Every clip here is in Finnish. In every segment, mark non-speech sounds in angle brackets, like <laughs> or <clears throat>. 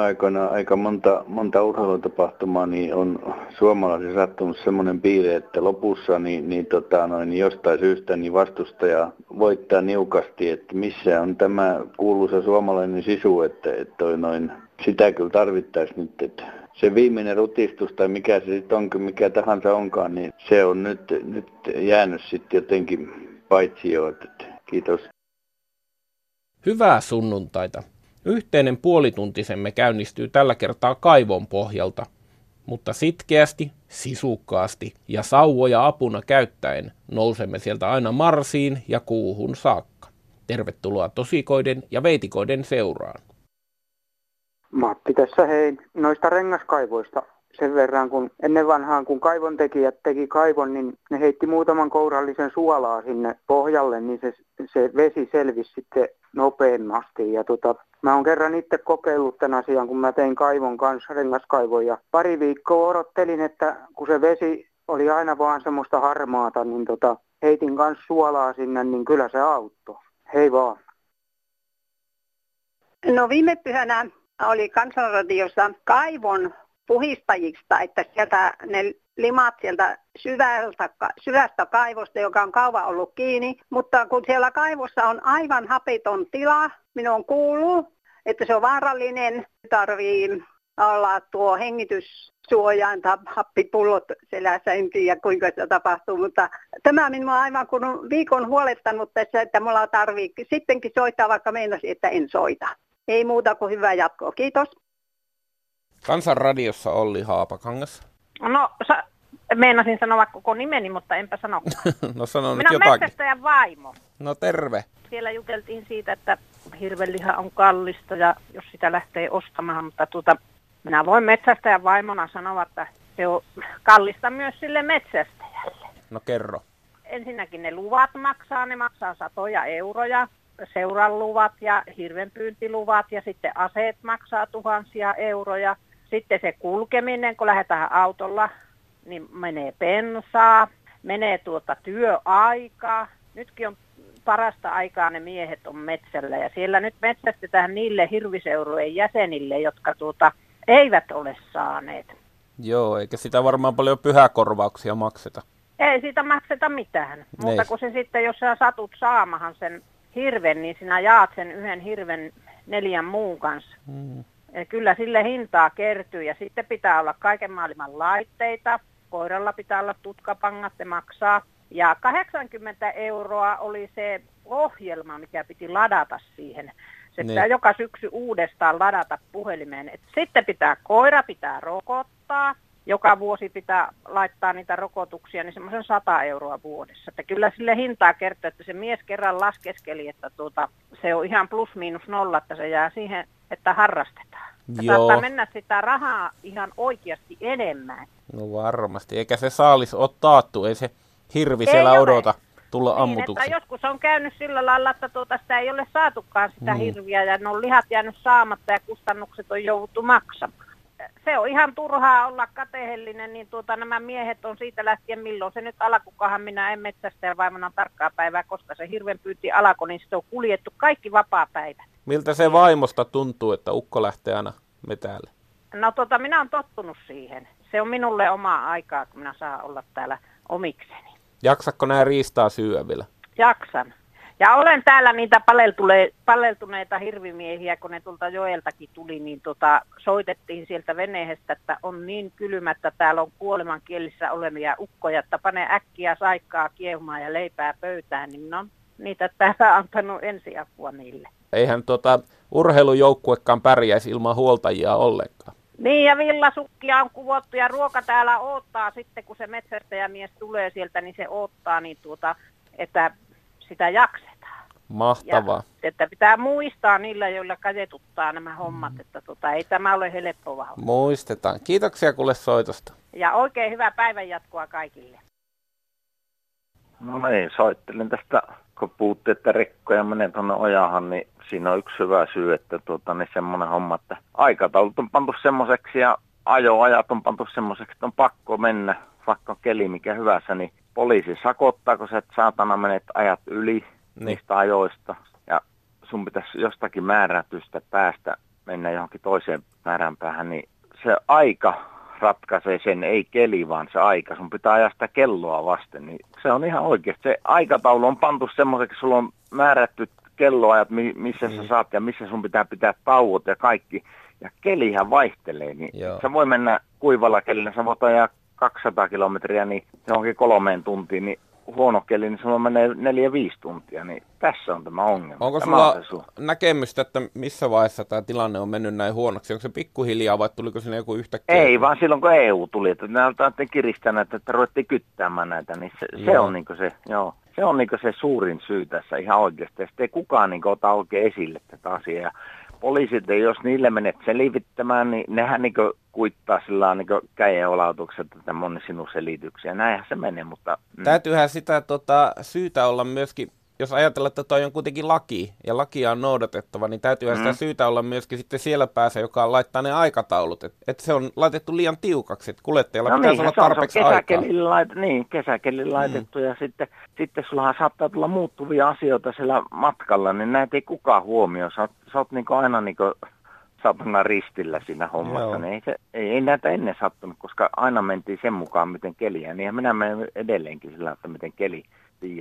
viime aikoina aika monta, monta urheilutapahtumaa niin on suomalaisille sattunut semmoinen piirre, että lopussa niin, niin, tota, noin, niin jostain syystä niin vastustaja voittaa niukasti, että missä on tämä kuuluisa suomalainen sisu, että, että noin, sitä kyllä tarvittaisiin nyt, että se viimeinen rutistus tai mikä se sitten onkin, mikä tahansa onkaan, niin se on nyt, nyt jäänyt sitten jotenkin paitsi jo. Että kiitos. Hyvää sunnuntaita. Yhteinen puolituntisemme käynnistyy tällä kertaa kaivon pohjalta, mutta sitkeästi, sisukkaasti ja sauvoja apuna käyttäen nousemme sieltä aina Marsiin ja kuuhun saakka. Tervetuloa tosikoiden ja veitikoiden seuraan. Matti tässä hei, noista rengaskaivoista sen verran, kun ennen vanhaan kun kaivon tekijät teki kaivon, niin ne heitti muutaman kourallisen suolaa sinne pohjalle, niin se, se vesi selvisi sitten nopeammasti. Ja tota, mä oon kerran itse kokeillut tämän asian, kun mä tein kaivon kanssa, rengaskaivon, ja pari viikkoa odottelin, että kun se vesi oli aina vaan semmoista harmaata, niin tota, heitin kanssa suolaa sinne, niin kyllä se auttoi. Hei vaan. No viime pyhänä oli kansanradiossa kaivon puhistajista, että sieltä ne limat sieltä syvältä, syvästä kaivosta, joka on kauan ollut kiinni. Mutta kun siellä kaivossa on aivan hapiton tila, minun kuuluu, että se on vaarallinen, tarvii olla tuo hengityssuojaan tai happipullot selässä, en tiedä kuinka se tapahtuu, mutta tämä minua aivan kun on viikon huolettanut tässä, että mulla tarvii sittenkin soittaa, vaikka meinasin, että en soita. Ei muuta kuin hyvää jatkoa. Kiitos. Kansanradiossa Olli Haapakangas. No, sa- meinasin sanoa koko nimeni, mutta enpä sano. <laughs> no sano Minä nyt jotakin. metsästäjän vaimo. No terve. Siellä juteltiin siitä, että hirveliha on kallista ja jos sitä lähtee ostamaan, mutta tuota, minä voin metsästäjän vaimona sanoa, että se on kallista myös sille metsästäjälle. No kerro. Ensinnäkin ne luvat maksaa, ne maksaa satoja euroja, seuran luvat ja hirvenpyyntiluvat ja sitten aseet maksaa tuhansia euroja. Sitten se kulkeminen, kun lähdetään autolla, niin menee pensaa, menee tuota työaikaa. Nytkin on parasta aikaa ne miehet on metsällä ja siellä nyt metsästetään niille hirviseurueen jäsenille, jotka tuota, eivät ole saaneet. Joo, eikä sitä varmaan paljon pyhäkorvauksia makseta. Ei siitä makseta mitään, mutta kun se sitten, jos sä satut saamahan sen hirven, niin sinä jaat sen yhden hirven neljän muun kanssa. Mm. Ja kyllä sille hintaa kertyy ja sitten pitää olla kaiken maailman laitteita. Koiralla pitää olla tutkapangat, se maksaa. Ja 80 euroa oli se ohjelma, mikä piti ladata siihen. Se pitää niin. joka syksy uudestaan ladata puhelimeen. Et sitten pitää koira pitää rokottaa. Joka vuosi pitää laittaa niitä rokotuksia, niin semmoisen 100 euroa vuodessa. Että kyllä sille hintaa kertoo, että se mies kerran laskeskeli, että tuota, se on ihan plus miinus nolla, että se jää siihen, että harrastetaan. Joo. Saattaa mennä sitä rahaa ihan oikeasti enemmän. No varmasti, eikä se saalis ole taattu, ei se hirvi ei siellä ole. odota tulla niin, ammutuksi. Että joskus on käynyt sillä lailla, että tuota, sitä ei ole saatukaan sitä niin. hirviä ja ne on lihat jäänyt saamatta ja kustannukset on jouduttu maksamaan. Se on ihan turhaa olla kateellinen, niin tuota, nämä miehet on siitä lähtien, milloin se nyt alkukohan minä en metsästä ja vaimona tarkkaa päivää, koska se hirven pyyti alkoi, niin se on kuljettu kaikki vapaa päivä. Miltä se vaimosta tuntuu, että ukko lähtee aina metälle? No tota, minä olen tottunut siihen. Se on minulle omaa aikaa, kun minä saan olla täällä omikseni. Jaksakko nämä riistaa syödä vielä? Jaksan. Ja olen täällä niitä paleltuneita hirvimiehiä, kun ne tuolta joeltakin tuli, niin tota, soitettiin sieltä veneestä, että on niin kylmä, että täällä on kuolemankielissä olevia ukkoja, että pane äkkiä saikkaa kiehumaan ja leipää pöytään, niin no niitä täällä antanut ensiapua niille. Eihän tota, urheilujoukkuekaan pärjäisi ilman huoltajia ollenkaan. Niin ja villasukkia on kuvottu ja ruoka täällä odottaa sitten, kun se metsästäjämies tulee sieltä, niin se odottaa, niin tuota, että sitä jaksetaan. Mahtavaa. Ja, että pitää muistaa niillä, joilla kajetuttaa nämä hommat, mm. että tuota, ei tämä ole helppo vahva. Muistetaan. Kiitoksia kuule soitosta. Ja oikein hyvää päivänjatkoa kaikille. No niin, soittelin tästä, kun puhutte, että rekkoja menee tuonne ojahan, niin siinä on yksi hyvä syy, että tuota, niin semmoinen homma, että aikataulut on pantu semmoiseksi ja ajoajat on pantu semmoiseksi, että on pakko mennä, vaikka on keli mikä hyvässä, niin poliisi sakottaa, kun sä et saatana menet ajat yli niin. niistä ajoista. Ja sun pitäisi jostakin määrätystä päästä mennä johonkin toiseen määränpäähän, niin se aika ratkaisee sen, ei keli, vaan se aika. Sun pitää ajaa sitä kelloa vasten. Niin se on ihan oikeasti. Se aikataulu on pantu semmoiseksi, sulla on määrätty kelloajat, missä mm. sä saat ja missä sun pitää pitää tauot ja kaikki. Ja kelihän vaihtelee, niin Joo. se voi mennä kuivalla kelillä, sä voit ajaa 200 kilometriä niin johonkin kolmeen tuntiin, niin huono keli, niin sulla menee neljä viisi tuntia, niin tässä on tämä ongelma. Onko tämä sulla on näkemystä, että missä vaiheessa tämä tilanne on mennyt näin huonoksi? Onko se pikkuhiljaa vai tuliko sinne joku yhtäkkiä? Ei, vaan silloin kun EU tuli, että ne altaa kiristäneet, että ruvettiin kyttäämään näitä, niin se, se on niin se, joo, se on niin se suurin syy tässä ihan oikeasti. Ja sitten ei kukaan niin ota oikein esille tätä asiaa poliisit, jos niille menet selvittämään, niin nehän niin kuittaa sillä niin käjenolautukset että moni sinun selityksiä. Näinhän se menee, mutta... Mm. Täytyyhän sitä tota, syytä olla myöskin jos ajatellaan, että toi on kuitenkin laki ja lakia on noudatettava, niin täytyy mm. sitä syytä olla myöskin sitten siellä päässä, joka laittaa ne aikataulut. Että et se on laitettu liian tiukaksi, että kuljettajalla no pitäisi niin, olla tarpeeksi se on, se on aikaa. Lait, niin, kesäkelin mm. laitettu ja sitten, sitten sullahan saattaa tulla muuttuvia asioita siellä matkalla, niin näitä ei kukaan huomioi. Sä oot, sä oot niin aina niin satana ristillä siinä hommassa, niin ei, se, ei, ei näitä ennen sattunut, koska aina mentiin sen mukaan, miten keliä. Niin minä menen edelleenkin sillä, että miten keli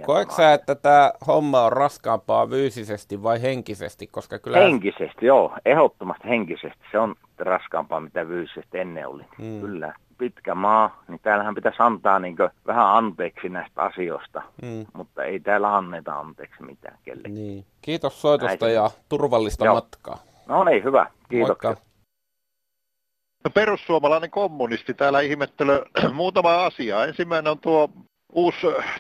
Koetko sä, että tämä homma on raskaampaa fyysisesti vai henkisesti? Koska kyllä... Henkisesti, joo. Ehdottomasti henkisesti. Se on raskaampaa, mitä fyysisesti ennen oli. Hmm. Kyllä. Pitkä maa, niin täällähän pitäisi antaa niin vähän anteeksi näistä asioista, hmm. mutta ei täällä anneta anteeksi mitään kellekään. Niin. Kiitos soitosta Näin. ja turvallista joo. matkaa. No niin, hyvä. Kiitoksia. Moikka. No perussuomalainen kommunisti täällä ihmettelee <clears throat> muutama asia. Ensimmäinen on tuo uusi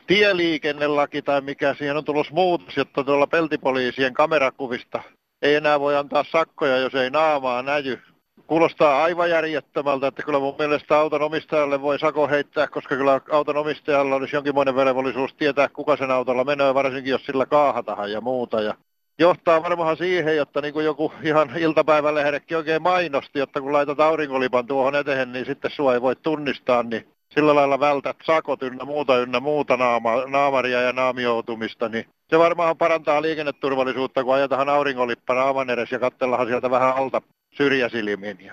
tieliikennelaki tai mikä siihen on tulossa muutos, jotta tuolla peltipoliisien kamerakuvista ei enää voi antaa sakkoja, jos ei naamaa näjy. Kuulostaa aivan järjettömältä, että kyllä mun mielestä auton omistajalle voi sako heittää, koska kyllä auton omistajalla olisi jonkinmoinen velvollisuus tietää, kuka sen autolla menee, varsinkin jos sillä kaahatahan ja muuta. Ja johtaa varmaan siihen, jotta niin kuin joku ihan iltapäivälehdekin oikein mainosti, jotta kun laitat aurinkolipan tuohon eteen, niin sitten sua ei voi tunnistaa, niin sillä lailla vältät sakot ynnä muuta ynnä muuta naama, naamaria ja naamioutumista, niin se varmaan parantaa liikenneturvallisuutta, kun ajetaan aurinkolippa naaman edes ja katsellaan sieltä vähän alta syrjäsilmiin.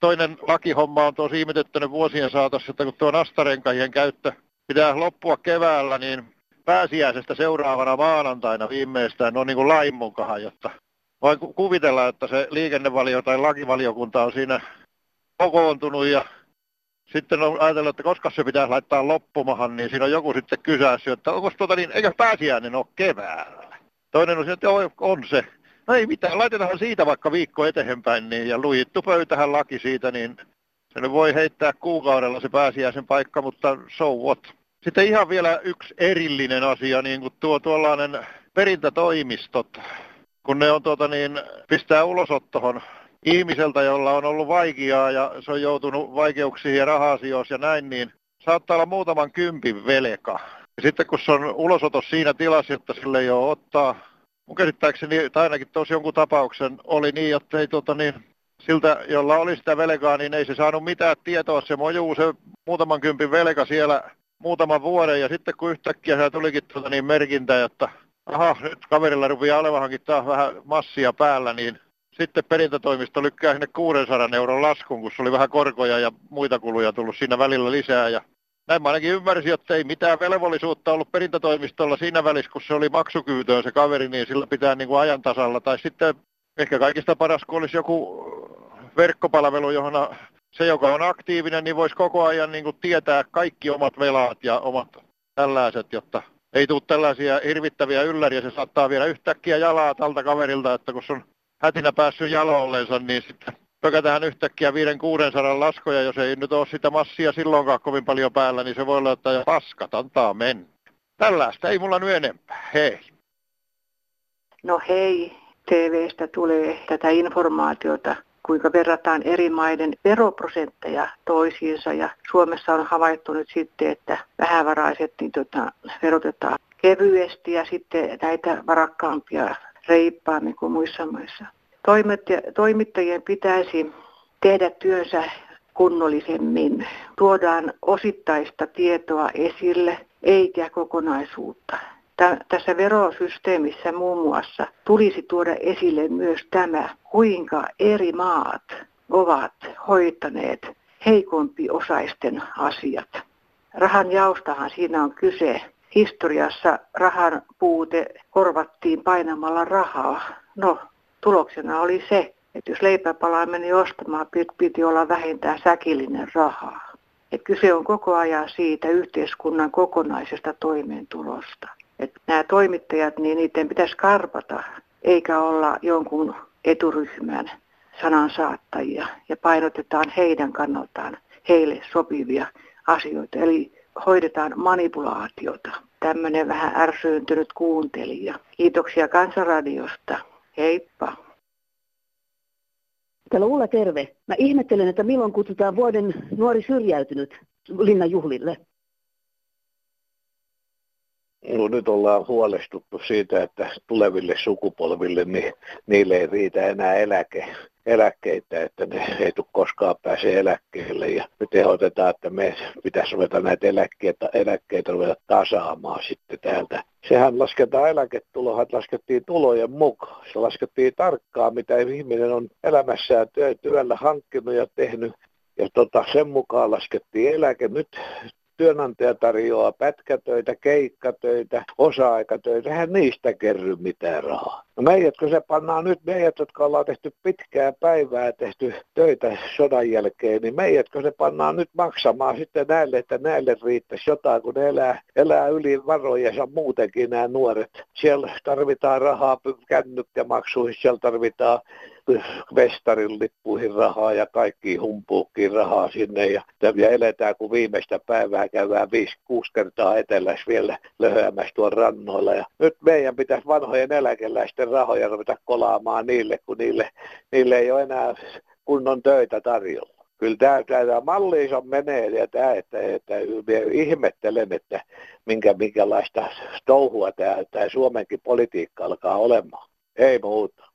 Toinen lakihomma on tuossa ihmetyttänyt vuosien saatossa, että kun tuo nastarenkahien käyttö pitää loppua keväällä, niin pääsiäisestä seuraavana maanantaina viimeistään on niin kuin lain mukaan, jotta voin kuvitella, että se liikennevalio tai lakivaliokunta on siinä kokoontunut ja sitten on ajatellut, että koska se pitää laittaa loppumahan, niin siinä on joku sitten kysässyt, että onko tuota niin, eikä pääsiäinen ole keväällä. Toinen on että on se. No ei mitään, laitetaan siitä vaikka viikko eteenpäin, niin, ja lujittu pöytähän laki siitä, niin se voi heittää kuukaudella se pääsiäisen paikka, mutta so what. Sitten ihan vielä yksi erillinen asia, niin kuin tuo tuollainen perintätoimistot, kun ne on tuota niin, pistää ulosottohon ihmiseltä, jolla on ollut vaikeaa ja se on joutunut vaikeuksiin ja rahasioissa ja näin, niin saattaa olla muutaman kympin velka. Ja sitten kun se on ulosotos siinä tilassa, että sille ei ole ottaa, mun käsittääkseni, tai ainakin tuossa jonkun tapauksen oli niin, että ei tuota niin, siltä, jolla oli sitä velkaa, niin ei se saanut mitään tietoa. Se mojuu se muutaman kympin velka siellä muutaman vuoden ja sitten kun yhtäkkiä se tulikin tuota niin merkintä, että aha, nyt kaverilla rupeaa olevaankin taas vähän massia päällä, niin sitten perintätoimisto lykkää sinne 600 euron laskun, kun se oli vähän korkoja ja muita kuluja tullut siinä välillä lisää. Ja näin mä ainakin ymmärsin, että ei mitään velvollisuutta ollut perintätoimistolla siinä välissä, kun se oli maksukyytöön se kaveri, niin sillä pitää niin kuin ajan tasalla. Tai sitten ehkä kaikista paras, kun olisi joku verkkopalvelu, johon se, joka on aktiivinen, niin voisi koko ajan niin kuin tietää kaikki omat velat ja omat tällaiset, jotta ei tule tällaisia hirvittäviä ylläriä. Se saattaa vielä yhtäkkiä jalaa tältä kaverilta, että kun se on hätinä päässyt jalollensa, niin sitten pökätään yhtäkkiä 5-600 laskoja, jos ei nyt ole sitä massia silloinkaan kovin paljon päällä, niin se voi olla, että paskat antaa mennä. Tällaista ei mulla nyt enempää. Hei. No hei, TVstä tulee tätä informaatiota, kuinka verrataan eri maiden veroprosentteja toisiinsa. Ja Suomessa on havaittu nyt sitten, että vähävaraiset niin tota, verotetaan kevyesti ja sitten näitä varakkaampia reippaammin kuin muissa maissa. Toimittajien pitäisi tehdä työnsä kunnollisemmin. Tuodaan osittaista tietoa esille eikä kokonaisuutta. tässä verosysteemissä muun muassa tulisi tuoda esille myös tämä, kuinka eri maat ovat hoitaneet heikompi osaisten asiat. Rahan jaostahan siinä on kyse. Historiassa rahan puute korvattiin painamalla rahaa. No, tuloksena oli se, että jos leipäpalaa meni ostamaan, piti olla vähintään säkillinen rahaa. Et kyse on koko ajan siitä yhteiskunnan kokonaisesta toimeentulosta. Et nämä toimittajat, niin niiden pitäisi karpata, eikä olla jonkun eturyhmän sanansaattajia ja painotetaan heidän kannaltaan heille sopivia asioita. Eli hoidetaan manipulaatiota. Tämmöinen vähän ärsyyntynyt kuuntelija. Kiitoksia Kansanradiosta. Heippa. Täällä Ulla terve. Mä ihmettelen, että milloin kutsutaan vuoden nuori syrjäytynyt linnan juhlille. No, nyt ollaan huolestuttu siitä, että tuleville sukupolville niin niille ei riitä enää eläke, eläkkeitä, että ne ei tule koskaan pääse eläkkeelle. Ja nyt ehdotetaan, että me pitäisi ruveta näitä eläkkeitä, eläkkeitä ruveta tasaamaan sitten täältä. Sehän lasketaan eläketulohan, laskettiin tulojen mukaan. Se laskettiin tarkkaan, mitä ihminen on elämässään työllä hankkinut ja tehnyt ja tota, sen mukaan laskettiin eläke. Nyt työnantaja tarjoaa pätkätöitä, keikkatöitä, osa-aikatöitä, eihän niistä kerry mitään rahaa. No meidät, kun se pannaan nyt, meidät, jotka ollaan tehty pitkää päivää, tehty töitä sodan jälkeen, niin meidät, kun se pannaan nyt maksamaan sitten näille, että näille riittäisi jotain, kun ne elää, elää yli varojensa muutenkin nämä nuoret. Siellä tarvitaan rahaa kännykkämaksuihin, siellä tarvitaan Vestarin lippuihin rahaa ja kaikki humpuukkiin rahaa sinne ja, ja eletään kun viimeistä päivää käydään 5-6 kertaa etelässä vielä löhäämässä tuon rannoilla ja nyt meidän pitäisi vanhojen eläkeläisten rahoja ruveta kolaamaan niille, kun niille, niille ei ole enää kunnon töitä tarjolla. Kyllä tämä, tämä malliinsa menee ja tämä, että, että ihmettelen, että minkä, minkälaista touhua tämä, tämä Suomenkin politiikka alkaa olemaan. Ei muuta.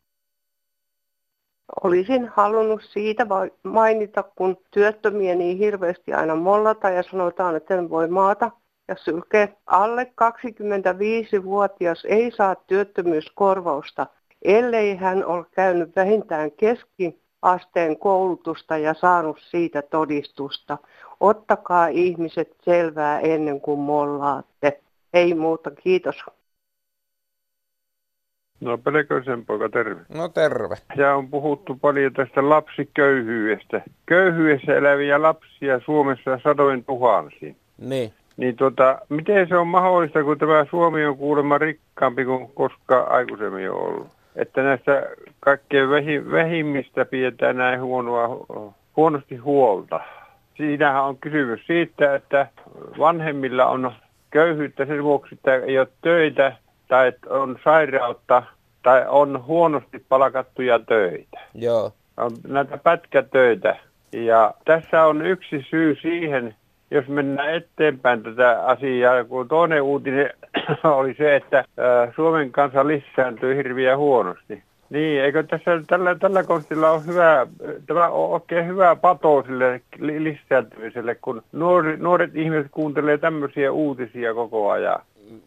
Olisin halunnut siitä mainita, kun työttömiä niin hirveästi aina mollata ja sanotaan, että sen voi maata ja sylkeä. Alle 25-vuotias ei saa työttömyyskorvausta, ellei hän ole käynyt vähintään keskiasteen koulutusta ja saanut siitä todistusta. Ottakaa ihmiset selvää ennen kuin mollaatte. Ei muuta, kiitos. No Peleköisen poika, terve. No terve. Ja on puhuttu paljon tästä lapsiköyhyydestä. Köyhyydessä eläviä lapsia Suomessa sadoin tuhansiin. Niin. Niin tota, miten se on mahdollista, kun tämä Suomi on kuulemma rikkaampi kuin koskaan aikaisemmin on ollut? Että näistä kaikkein vähimmistä pidetään näin huonoa, huonosti huolta. Siinähän on kysymys siitä, että vanhemmilla on köyhyyttä sen vuoksi, että ei ole töitä tai on sairautta tai on huonosti palkattuja töitä. Joo. On näitä pätkätöitä. Ja tässä on yksi syy siihen, jos mennään eteenpäin tätä asiaa, kun toinen uutinen <clears throat> oli se, että Suomen kansa lisääntyy hirviä huonosti. Niin, eikö tässä tällä, tällä konstilla ole hyvä, tämä on oikein hyvä pato sille lisääntymiselle, kun nuori, nuoret ihmiset kuuntelee tämmöisiä uutisia koko ajan.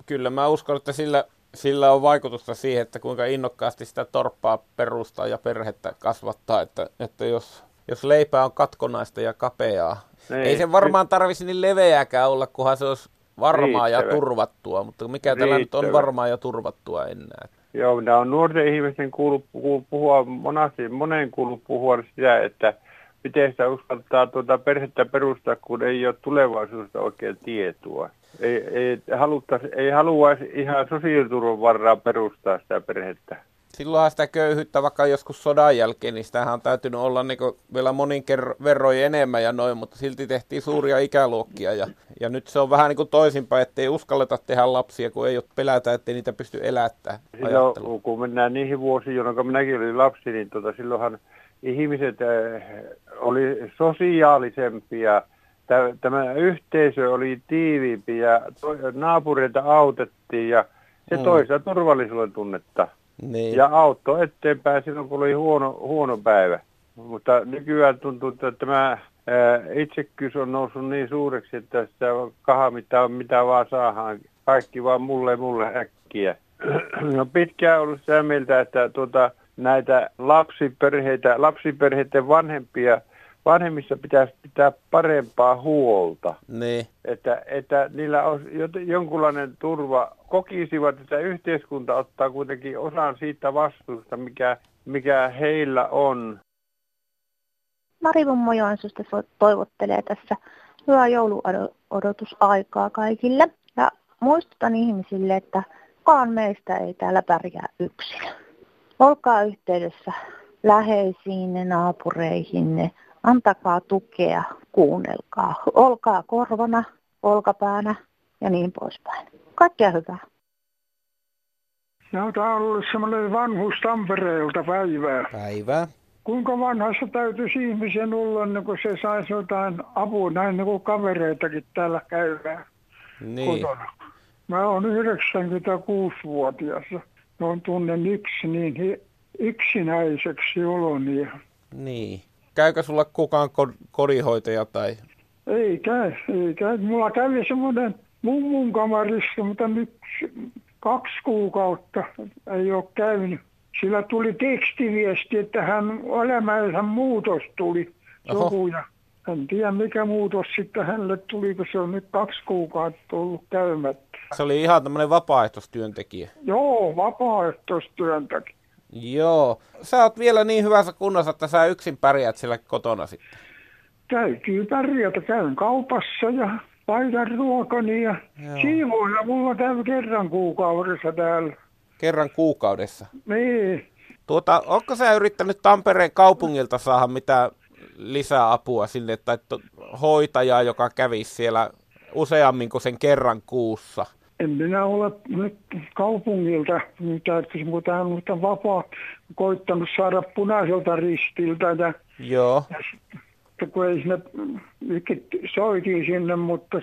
Kyllä mä uskon, että sillä sillä on vaikutusta siihen, että kuinka innokkaasti sitä torppaa perustaa ja perhettä kasvattaa, että, että jos, jos leipää on katkonaista ja kapeaa, niin. ei se varmaan tarvisi niin leveääkään olla, kunhan se olisi varmaa Riittävä. ja turvattua, mutta mikä Riittävä. tällä nyt on varmaa ja turvattua enää? Joo, minä on nuorten ihmisten kuullut, kuullut puhua, monasti, monen kuullut puhua sitä, että miten sitä uskaltaa tuota perhettä perustaa, kun ei ole tulevaisuudesta oikein tietoa ei, ei, ei haluaisi ihan sosiaaliturvan varraa perustaa sitä perhettä. Silloinhan sitä köyhyyttä vaikka joskus sodan jälkeen, niin sitähän on täytynyt olla niin vielä monin verroin enemmän ja noin, mutta silti tehtiin suuria ikäluokkia. Ja, ja nyt se on vähän niin kuin toisinpäin, ettei uskalleta tehdä lapsia, kun ei ole pelätä, ettei niitä pysty elättämään. Silloin, kun mennään niihin vuosiin, jolloin minäkin olin lapsi, niin tota, silloinhan ihmiset äh, oli sosiaalisempia – tämä yhteisö oli tiiviimpi ja naapureita autettiin ja se mm. toi sitä turvallisuuden tunnetta. Niin. Ja auttoi eteenpäin silloin, kun oli huono, huono päivä. Mutta nykyään tuntuu, että tämä itsekkyys on noussut niin suureksi, että sitä kaha mitä, mitä vaan saadaan kaikki vaan mulle mulle äkkiä. <clears throat> No pitkään ollut sitä mieltä, että tuota, näitä lapsiperheitä, lapsiperheiden vanhempia, vanhemmissa pitäisi pitää parempaa huolta. Niin. Että, että niillä on jonkunlainen turva, kokisivat, että yhteiskunta ottaa kuitenkin osan siitä vastuusta, mikä, mikä heillä on. Mari Mummo Joensuusta toivottelee tässä hyvää jouluodotusaikaa kaikille. Ja muistutan ihmisille, että kukaan meistä ei täällä pärjää yksin. Olkaa yhteydessä läheisiinne, naapureihinne, antakaa tukea, kuunnelkaa, olkaa korvana, olkapäänä ja niin poispäin. Kaikkea hyvää. No, tämä on ollut semmoinen vanhuus Tampereelta päivää. Päivää. Kuinka vanhassa täytyisi ihmisen olla, niin kun se saisi jotain apua, näin niin kuin kavereitakin täällä käydään niin. kotona. Mä oon 96-vuotias. On tunnen yksi niin yksinäiseksi oloni. Niin. Käykö sulla kukaan kodinhoitaja tai? Ei käy, ei käy. Mulla kävi semmoinen mummun kamarissa, mutta nyt kaksi kuukautta ei ole käynyt. Sillä tuli tekstiviesti, että hän elämänsä muutos tuli. Joku, ja en tiedä mikä muutos sitten hänelle tuli, kun se on nyt kaksi kuukautta ollut käymättä. Se oli ihan tämmöinen vapaaehtoistyöntekijä. Joo, vapaaehtoistyöntekijä. Joo. Sä oot vielä niin hyvässä kunnossa, että sä yksin pärjäät siellä kotona sitten. Täytyy pärjätä. Käyn kaupassa ja paidan ruokani ja siivoja mulla käy kerran kuukaudessa täällä. Kerran kuukaudessa? Niin. Tuota, onko sä yrittänyt Tampereen kaupungilta saada mitä lisää apua sinne, tai hoitajaa, joka kävisi siellä useammin kuin sen kerran kuussa? En minä ole nyt kaupungilta, mutta mutta vapaa koittanut saada punaiselta ristiltä. Ja, Joo. Ja sitten, kun ei sinne, soitiin sinne, mutta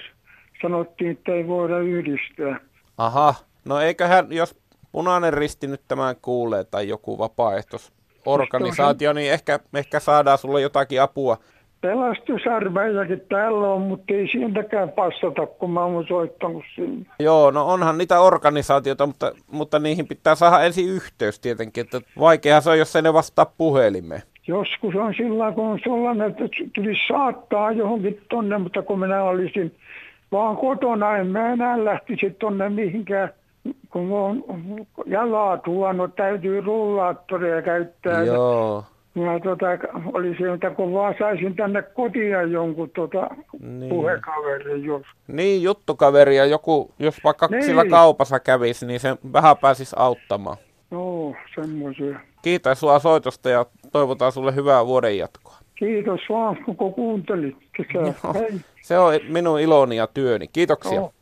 sanottiin, että ei voida yhdistää. Aha, no eiköhän, jos punainen risti nyt tämän kuulee tai joku vapaaehtoisorganisaatio, niin ehkä, ehkä saadaan sulle jotakin apua pelastusarmeijakin täällä on, mutta ei sieltäkään passata, kun mä oon soittanut sinne. Joo, no onhan niitä organisaatioita, mutta, mutta niihin pitää saada ensin yhteys tietenkin, että vaikeahan se on, jos ei ne vastaa puhelimeen. Joskus on sillä kun on sellainen, että tulisi saattaa johonkin tonne, mutta kun minä olisin vaan kotona, en mä enää lähtisi tonne mihinkään kun on jalaa tuonut, täytyy rullaattoria käyttää. Joo. Ja tota, oli se, että kun vaan saisin tänne kotia jonkun tota, niin. puhekaveri jos. Niin, juttukaveri ja joku, jos vaikka niin. sillä kaupassa kävisi, niin se vähän pääsisi auttamaan. Joo, semmoisia. Kiitos sua soitosta ja toivotaan sulle hyvää vuoden jatkoa. Kiitos vaan, kun kuuntelit. Se on minun iloni ja työni. Kiitoksia. Joo.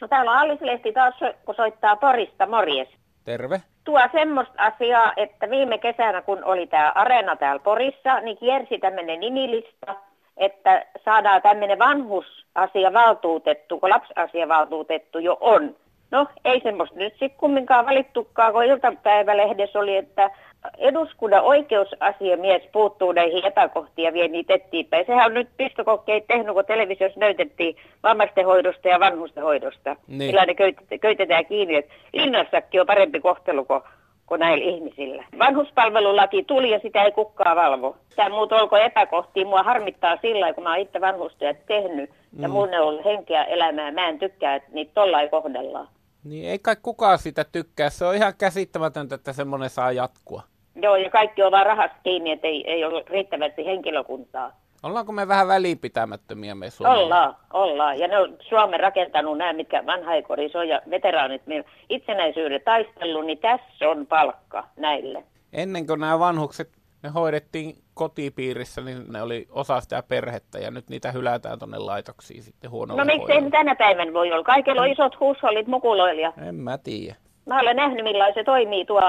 No täällä on Alice Lehti taas, kun soittaa Porista. Morjes. Terve. Tuo semmoista asiaa, että viime kesänä, kun oli tämä areena täällä Porissa, niin kiersi tämmöinen nimilista, että saadaan tämmöinen vanhusasia-valtuutettu, kun lapsiasia-valtuutettu jo on. No, ei semmoista nyt sitten kumminkaan valittukaan, kun iltapäivälehdessä oli, että eduskunnan oikeusasiamies puuttuu näihin epäkohtiin ja vie niitä eteenpäin. Sehän on nyt pistokokkeet tehnyt, kun televisiossa näytettiin vammaisten hoidosta ja vanhusten hoidosta. Niin. Millä ne köytetään kiinni, että linnassakin on parempi kohtelu kuin, kuin näillä ihmisillä. Vanhuspalvelulaki tuli ja sitä ei kukaan valvo. Tämä muut olko epäkohtia. Mua harmittaa sillä kun mä oon itse vanhustyöt tehnyt ja mm. mun on henkeä elämää. Mä en tykkää, että niitä tollain kohdellaan. Niin ei kai kukaan sitä tykkää. Se on ihan käsittämätöntä, että semmoinen saa jatkua. Joo, ja kaikki on vaan rahasta kiinni, että ei, ei ole riittävästi henkilökuntaa. Ollaanko me vähän välipitämättömiä me Suomeen? Ollaan, ollaan. Ja ne on Suomen rakentanut nämä, mitkä vanhaikori on ja veteraanit itsenäisyyden taistellut, niin tässä on palkka näille. Ennen kuin nämä vanhukset ne hoidettiin kotipiirissä, niin ne oli osa sitä perhettä ja nyt niitä hylätään tuonne laitoksiin sitten huonolla No miksei tänä päivänä voi olla? Kaikilla on isot huushollit mukuloilla. En mä tiedä. Mä olen nähnyt millainen se toimii tuo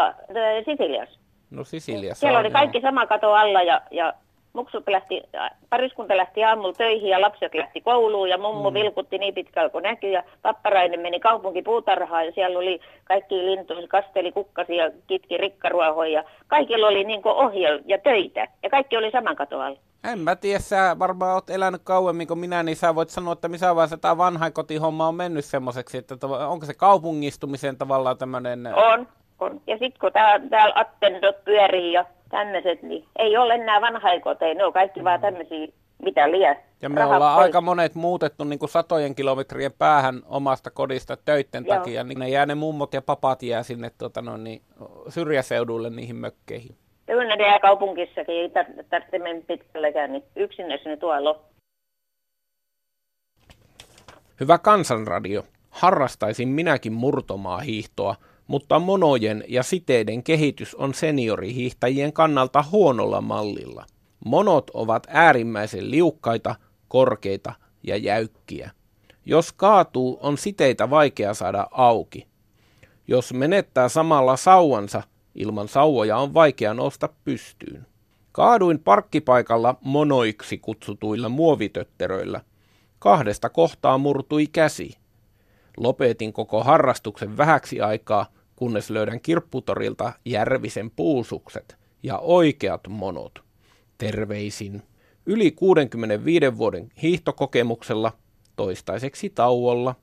Sisiliassa. No Sisiliassa Siellä oli kaikki sama kato alla ja, ja muksut lähti, pariskunta lähti aamulla töihin ja lapset lähti kouluun ja mummu mm. vilkutti niin pitkällä kuin näkyi ja papparainen meni kaupunkipuutarhaan ja siellä oli kaikki lintuja, kasteli kukkasi ja kitki rikkaruohoja ja kaikilla oli niin ohjel ja töitä ja kaikki oli saman katoalla. En mä tiedä, sä varmaan oot elänyt kauemmin kuin minä, niin sä voit sanoa, että missä vaiheessa tämä vanhainkotihomma on mennyt semmoiseksi, että onko se kaupungistumisen tavallaan tämmöinen... On, on. Ja sitten kun täällä attendot pyörii ja tämmöiset, niin ei ole enää vanhaikoteja, ne on kaikki mm. vaan tämmöisiä, mitä liian. Ja me ollaan pois. aika monet muutettu niin kuin satojen kilometrien päähän omasta kodista töitten Joo. takia, niin ne jää ne mummot ja papat jää sinne tuota, no, niin, syrjäseudulle niihin mökkeihin. Kyllä ne jää kaupunkissakin, ei tarvitse mennä pitkälläkään, niin yksin ne tuolla. Hyvä kansanradio, harrastaisin minäkin murtomaa hiihtoa, mutta monojen ja siteiden kehitys on seniorihiihtäjien kannalta huonolla mallilla. Monot ovat äärimmäisen liukkaita, korkeita ja jäykkiä. Jos kaatuu, on siteitä vaikea saada auki. Jos menettää samalla sauansa, ilman sauvoja on vaikea nousta pystyyn. Kaaduin parkkipaikalla monoiksi kutsutuilla muovitötteröillä. Kahdesta kohtaa murtui käsi. Lopetin koko harrastuksen vähäksi aikaa, kunnes löydän kirpputorilta Järvisen puusukset ja oikeat monot. Terveisin. Yli 65 vuoden hiihtokokemuksella, toistaiseksi tauolla.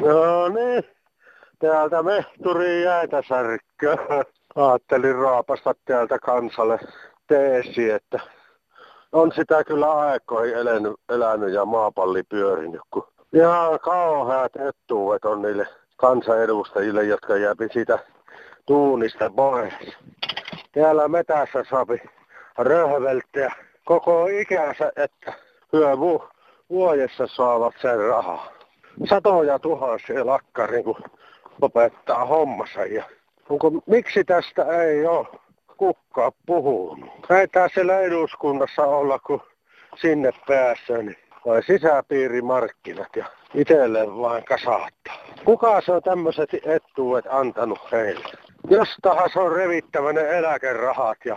No niin, täältä mehturi jäitä särkkö. Ajattelin raapasta täältä kansalle teesi, että on sitä kyllä aikoihin elänyt, elänyt ja maapalli pyörinyt, kun ihan kauheat etuudet on niille kansanedustajille, jotka jääpi siitä tuunista pois. Täällä metässä saapi röhveltiä koko ikänsä, että hyö vu- vuodessa saavat sen rahaa. Satoja tuhansia lakkarin, kun lopettaa hommansa. Ja onko, miksi tästä ei ole kukaan puhunut. Näitä siellä eduskunnassa olla, kun sinne päässä, niin vai sisäpiirimarkkinat ja itselleen vain kasaattaa. Kuka se on tämmöiset etuudet antanut heille? Jos tahansa on revittävä ne eläkerahat ja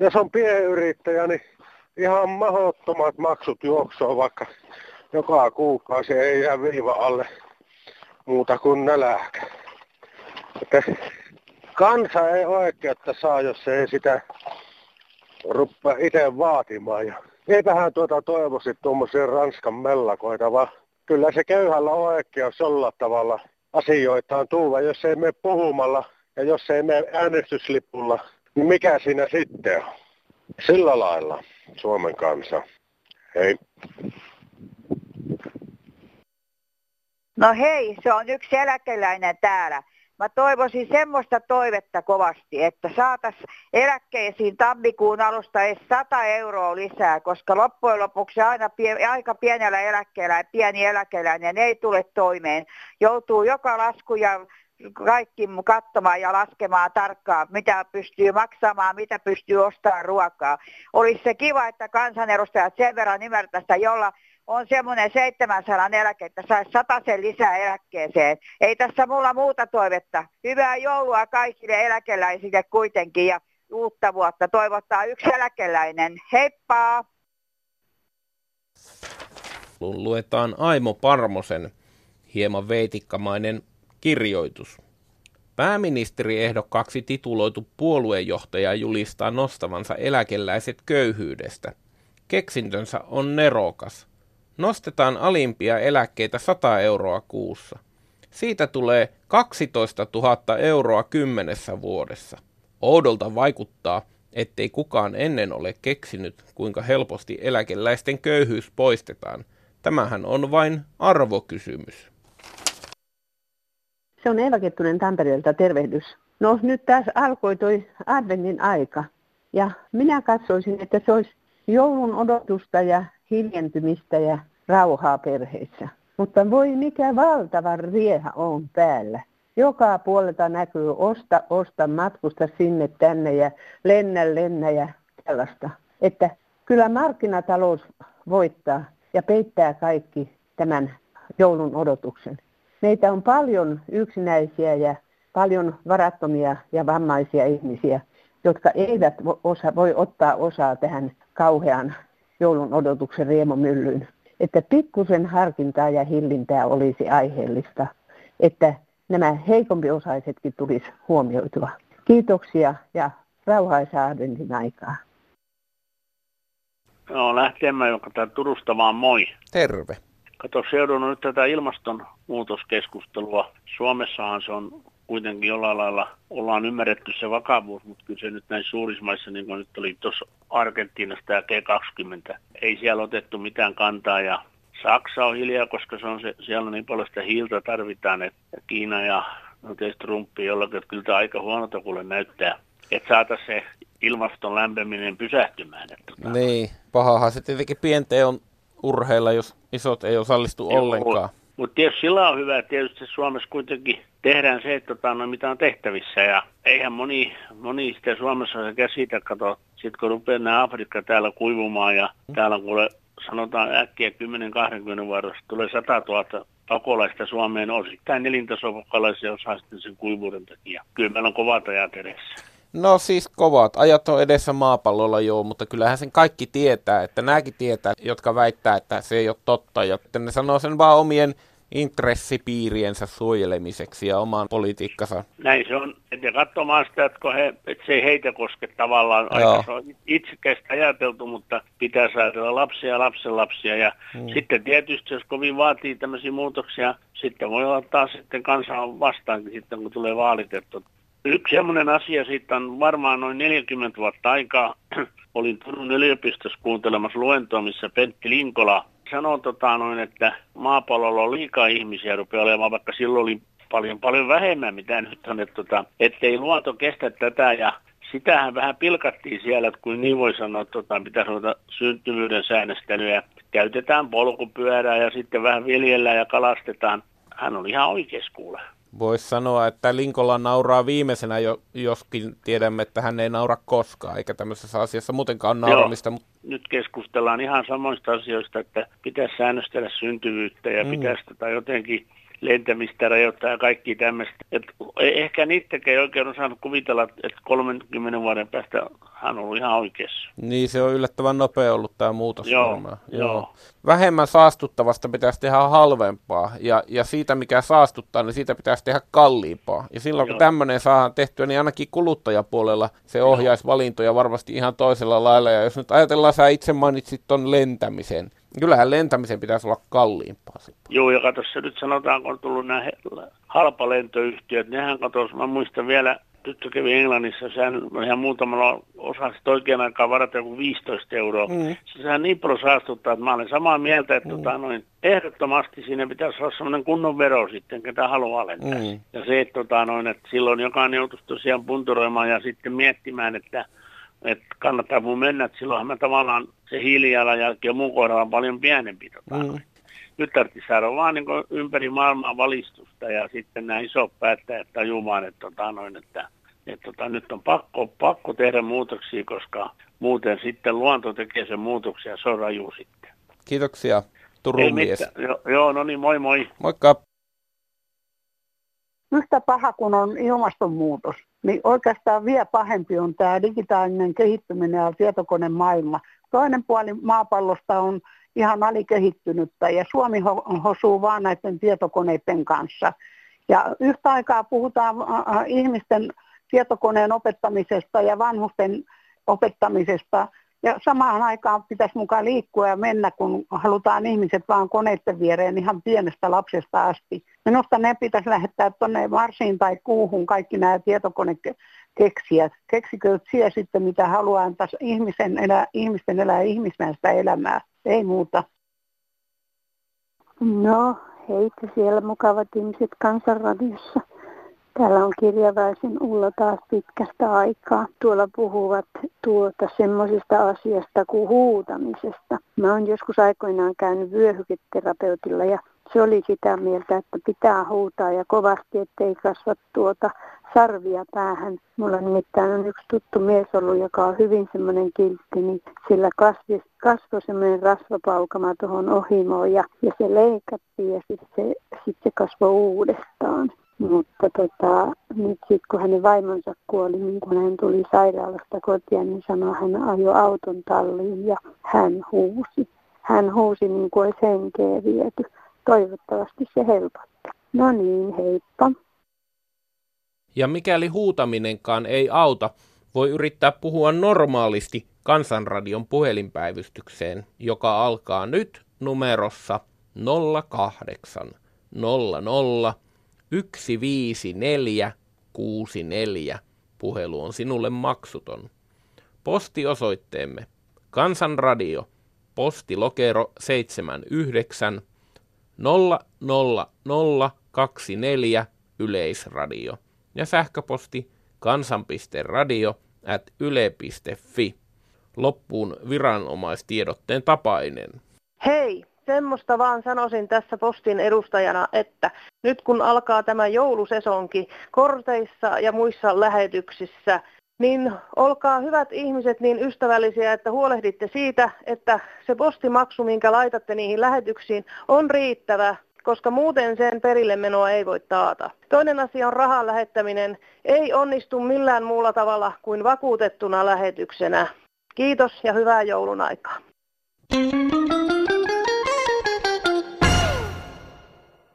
jos on pienyrittäjä, niin ihan mahottomat maksut juoksuu, vaikka joka kuukausi ei jää viiva alle muuta kuin nälkä. Että kansa ei oikeutta saa, jos ei sitä rupea itse vaatimaan. Ja eipähän tuota toivoisi tuommoisia Ranskan mellakoita, vaan kyllä se köyhällä on oikeus jolla tavalla asioitaan tuuva. Jos ei me puhumalla ja jos ei me äänestyslipulla, niin mikä siinä sitten on? Sillä lailla Suomen kansa. Hei. No hei, se on yksi eläkeläinen täällä. Mä toivoisin semmoista toivetta kovasti, että saataisiin eläkkeisiin tammikuun alusta edes 100 euroa lisää, koska loppujen lopuksi aina pie, aika pienellä eläkkeellä pieni eläkeläinen ei tule toimeen. Joutuu joka lasku ja kaikki katsomaan ja laskemaan tarkkaan, mitä pystyy maksamaan, mitä pystyy ostamaan ruokaa. Olisi se kiva, että kansanedustajat sen verran ymmärtäisivät, jolla on semmoinen 700 eläke, että saisi sen lisää eläkkeeseen. Ei tässä mulla muuta toivetta. Hyvää joulua kaikille eläkeläisille kuitenkin ja uutta vuotta toivottaa yksi eläkeläinen. Heippa! Luetaan Aimo Parmosen hieman veitikkamainen kirjoitus. Pääministeriehdokkaaksi tituloitu puoluejohtaja julistaa nostavansa eläkeläiset köyhyydestä. Keksintönsä on nerokas – nostetaan alimpia eläkkeitä 100 euroa kuussa. Siitä tulee 12 000 euroa kymmenessä vuodessa. Oudolta vaikuttaa, ettei kukaan ennen ole keksinyt, kuinka helposti eläkeläisten köyhyys poistetaan. Tämähän on vain arvokysymys. Se on Eeva Kettunen Tampereelta, tervehdys. No nyt taas alkoi toi adventin aika. Ja minä katsoisin, että se olisi joulun odotusta ja hiljentymistä ja rauhaa perheissä. Mutta voi mikä valtava rieha on päällä. Joka puolelta näkyy osta, osta, matkusta sinne tänne ja lennä, lennä ja tällaista. Että kyllä markkinatalous voittaa ja peittää kaikki tämän joulun odotuksen. Meitä on paljon yksinäisiä ja paljon varattomia ja vammaisia ihmisiä, jotka eivät osa, voi ottaa osaa tähän kauhean joulun odotuksen riemomyllyyn. Että pikkusen harkintaa ja hillintää olisi aiheellista, että nämä heikompiosaisetkin tulisi huomioitua. Kiitoksia ja rauhaisaa adventin aikaa. No, lähtemään joka Turusta vaan moi. Terve. Kato, seurannut nyt tätä ilmastonmuutoskeskustelua. Suomessahan se on kuitenkin jollain lailla, ollaan ymmärretty se vakavuus, mutta kyllä se nyt näissä suurissa maissa, niin kuin nyt oli tuossa Argentiinassa tämä G20, ei siellä otettu mitään kantaa ja Saksa on hiljaa, koska se on se, siellä on niin paljon sitä hiiltä tarvitaan, että Kiina ja no tietysti Trumpi jollakin, että kyllä tämä aika huonota kuule näyttää, että saataisiin se ilmaston lämpeminen pysähtymään. Että tota... Niin, pahahan se tietenkin pienteen on urheilla, jos isot ei osallistu Joo, ollenkaan. Mutta tietysti sillä on hyvä, että tietysti Suomessa kuitenkin tehdään se, että tota, no, mitä on tehtävissä. Ja eihän moni, moni sitten Suomessa se käsitä, kato, sitten kun rupeaa nämä Afrikka täällä kuivumaan ja mm. täällä kuule sanotaan äkkiä 10-20 vuodessa tulee 100 000 pakolaista Suomeen osittain elintasopakolaisia osaa sitten sen kuivuuden takia. Kyllä meillä on kovat ajat edessä. No siis kovat ajat on edessä maapallolla joo, mutta kyllähän sen kaikki tietää, että nämäkin tietää, jotka väittää, että se ei ole totta. Ja ne sanoo sen vaan omien intressipiiriensä suojelemiseksi ja oman politiikkansa. Näin se on. Ja katsomaan sitä, että, he, että se ei heitä koske tavallaan. Aika se on itsekästä ajateltu, mutta pitää saada lapsia ja lapsenlapsia. Ja hmm. sitten tietysti, jos kovin vaatii tämmöisiä muutoksia, sitten voi olla taas sitten kansa vastaankin sitten, kun tulee vaalit. Että Yksi sellainen asia, siitä on varmaan noin 40 vuotta aikaa. <clears throat> Olin Turun yliopistossa kuuntelemassa luentoa, missä Pentti Linkola sanoi, tota, noin, että maapallolla on liikaa ihmisiä rupeaa olemaan, vaikka silloin oli paljon paljon vähemmän, mitä nyt on, että tota, ettei luonto kestä tätä ja sitähän vähän pilkattiin siellä, että kuin niin voi sanoa, että tota, pitäisi olla syntyvyyden säännöstelyä. Käytetään polkupyörää ja sitten vähän viljellään ja kalastetaan. Hän oli ihan oikeassa kuule. Voisi sanoa, että Linkola nauraa viimeisenä, jo, joskin tiedämme, että hän ei naura koskaan, eikä tämmöisessä asiassa muutenkaan nauramista. Joo. Nyt keskustellaan ihan samoista asioista, että pitäisi säännöstellä syntyvyyttä ja mm. pitäisi tota jotenkin lentämistä rajoittaa ja kaikki tämmöistä. Et ehkä niitäkään ei oikein osannut kuvitella, että 30 vuoden päästä hän on ollut ihan oikeassa. Niin, se on yllättävän nopea ollut tämä muutos joo, varmaan. Joo. joo. Vähemmän saastuttavasta pitäisi tehdä halvempaa, ja, ja siitä mikä saastuttaa, niin siitä pitäisi tehdä kalliimpaa. Ja silloin joo. kun tämmöinen saadaan tehtyä, niin ainakin kuluttajapuolella se ohjaisi joo. valintoja varmasti ihan toisella lailla. Ja jos nyt ajatellaan, sä itse mainitsit ton lentämisen, Kyllähän lentämisen pitäisi olla kalliimpaa. Joo, ja katsossa nyt sanotaan, kun on tullut nämä halpalentoyhtiöt, nehän katsossa, mä muistan vielä, tyttö kävi Englannissa, sehän ihan muutamalla osaa sitten oikein aikaa varata joku 15 euroa. Mm. Sehän niin paljon saastuttaa, että mä olen samaa mieltä, että mm. tota, noin, ehdottomasti siinä pitäisi olla sellainen kunnon vero sitten, ketä haluaa lentää. Mm. Ja se, että, tota, noin, että silloin jokainen joutuisi tosiaan punturoimaan ja sitten miettimään, että että kannattaa mun mennä, että silloinhan mä tavallaan se hiilijalanjälki on mun kohdalla paljon pienempi. Tota. Mm. Nyt tarvitsisi saada vaan niin ympäri maailmaa valistusta ja sitten nämä isot päättäjät tajumaan, että, tota, noin, että, että tota, nyt on pakko, pakko tehdä muutoksia, koska muuten sitten luonto tekee sen muutoksia ja se on raju sitten. Kiitoksia Turun mies. Jo, joo, no niin, moi moi. Moikka. Yhtä paha kuin on ilmastonmuutos, niin oikeastaan vielä pahempi on tämä digitaalinen kehittyminen ja tietokonemaailma. Toinen puoli maapallosta on ihan alikehittynyttä ja Suomi hosuu vaan näiden tietokoneiden kanssa. Ja yhtä aikaa puhutaan ihmisten tietokoneen opettamisesta ja vanhusten opettamisesta ja samaan aikaan pitäisi mukaan liikkua ja mennä, kun halutaan ihmiset vaan koneiden viereen ihan pienestä lapsesta asti. Minusta ne pitäisi lähettää tuonne Marsiin tai kuuhun kaikki nämä tietokonekeksijät. Keksikö siellä sitten mitä haluaa antaa ihmisen elää, ihmisten elää ihmismäistä elämää. Ei muuta. No, heitä siellä mukavat ihmiset kansanradiossa. Täällä on kirjaväisin Ulla taas pitkästä aikaa. Tuolla puhuvat tuota semmoisesta asiasta kuin huutamisesta. Mä oon joskus aikoinaan käynyt vyöhyketerapeutilla ja se oli sitä mieltä, että pitää huutaa ja kovasti, ettei kasva tuota sarvia päähän. Mulla nimittäin on yksi tuttu mies ollut, joka on hyvin semmoinen kiltti, niin sillä kasvi, kasvoi semmoinen rasvapaukama tuohon ohimoon ja, ja se leikattiin ja sitten se, sit se kasvoi uudestaan. Mutta tota, nyt sitten kun hänen vaimonsa kuoli, niin kun hän tuli sairaalasta kotiin, niin sanoi, hän ajoi auton talliin ja hän huusi. Hän huusi niin kuin olisi henkeä viety. Toivottavasti se helpottaa. No niin, heippa. Ja mikäli huutaminenkaan ei auta, voi yrittää puhua normaalisti Kansanradion puhelinpäivystykseen, joka alkaa nyt numerossa 08 00 15464. Puhelu on sinulle maksuton. Postiosoitteemme Kansanradio, postilokero 79 00024 Yleisradio ja sähköposti kansan.radio at yle.fi. Loppuun viranomaistiedotteen tapainen. Hei, semmoista vaan sanoisin tässä postin edustajana, että nyt kun alkaa tämä joulusesonki korteissa ja muissa lähetyksissä, niin olkaa hyvät ihmiset niin ystävällisiä, että huolehditte siitä, että se postimaksu, minkä laitatte niihin lähetyksiin, on riittävä koska muuten sen perille menoa ei voi taata. Toinen asia on rahan lähettäminen. Ei onnistu millään muulla tavalla kuin vakuutettuna lähetyksenä. Kiitos ja hyvää joulun aikaa.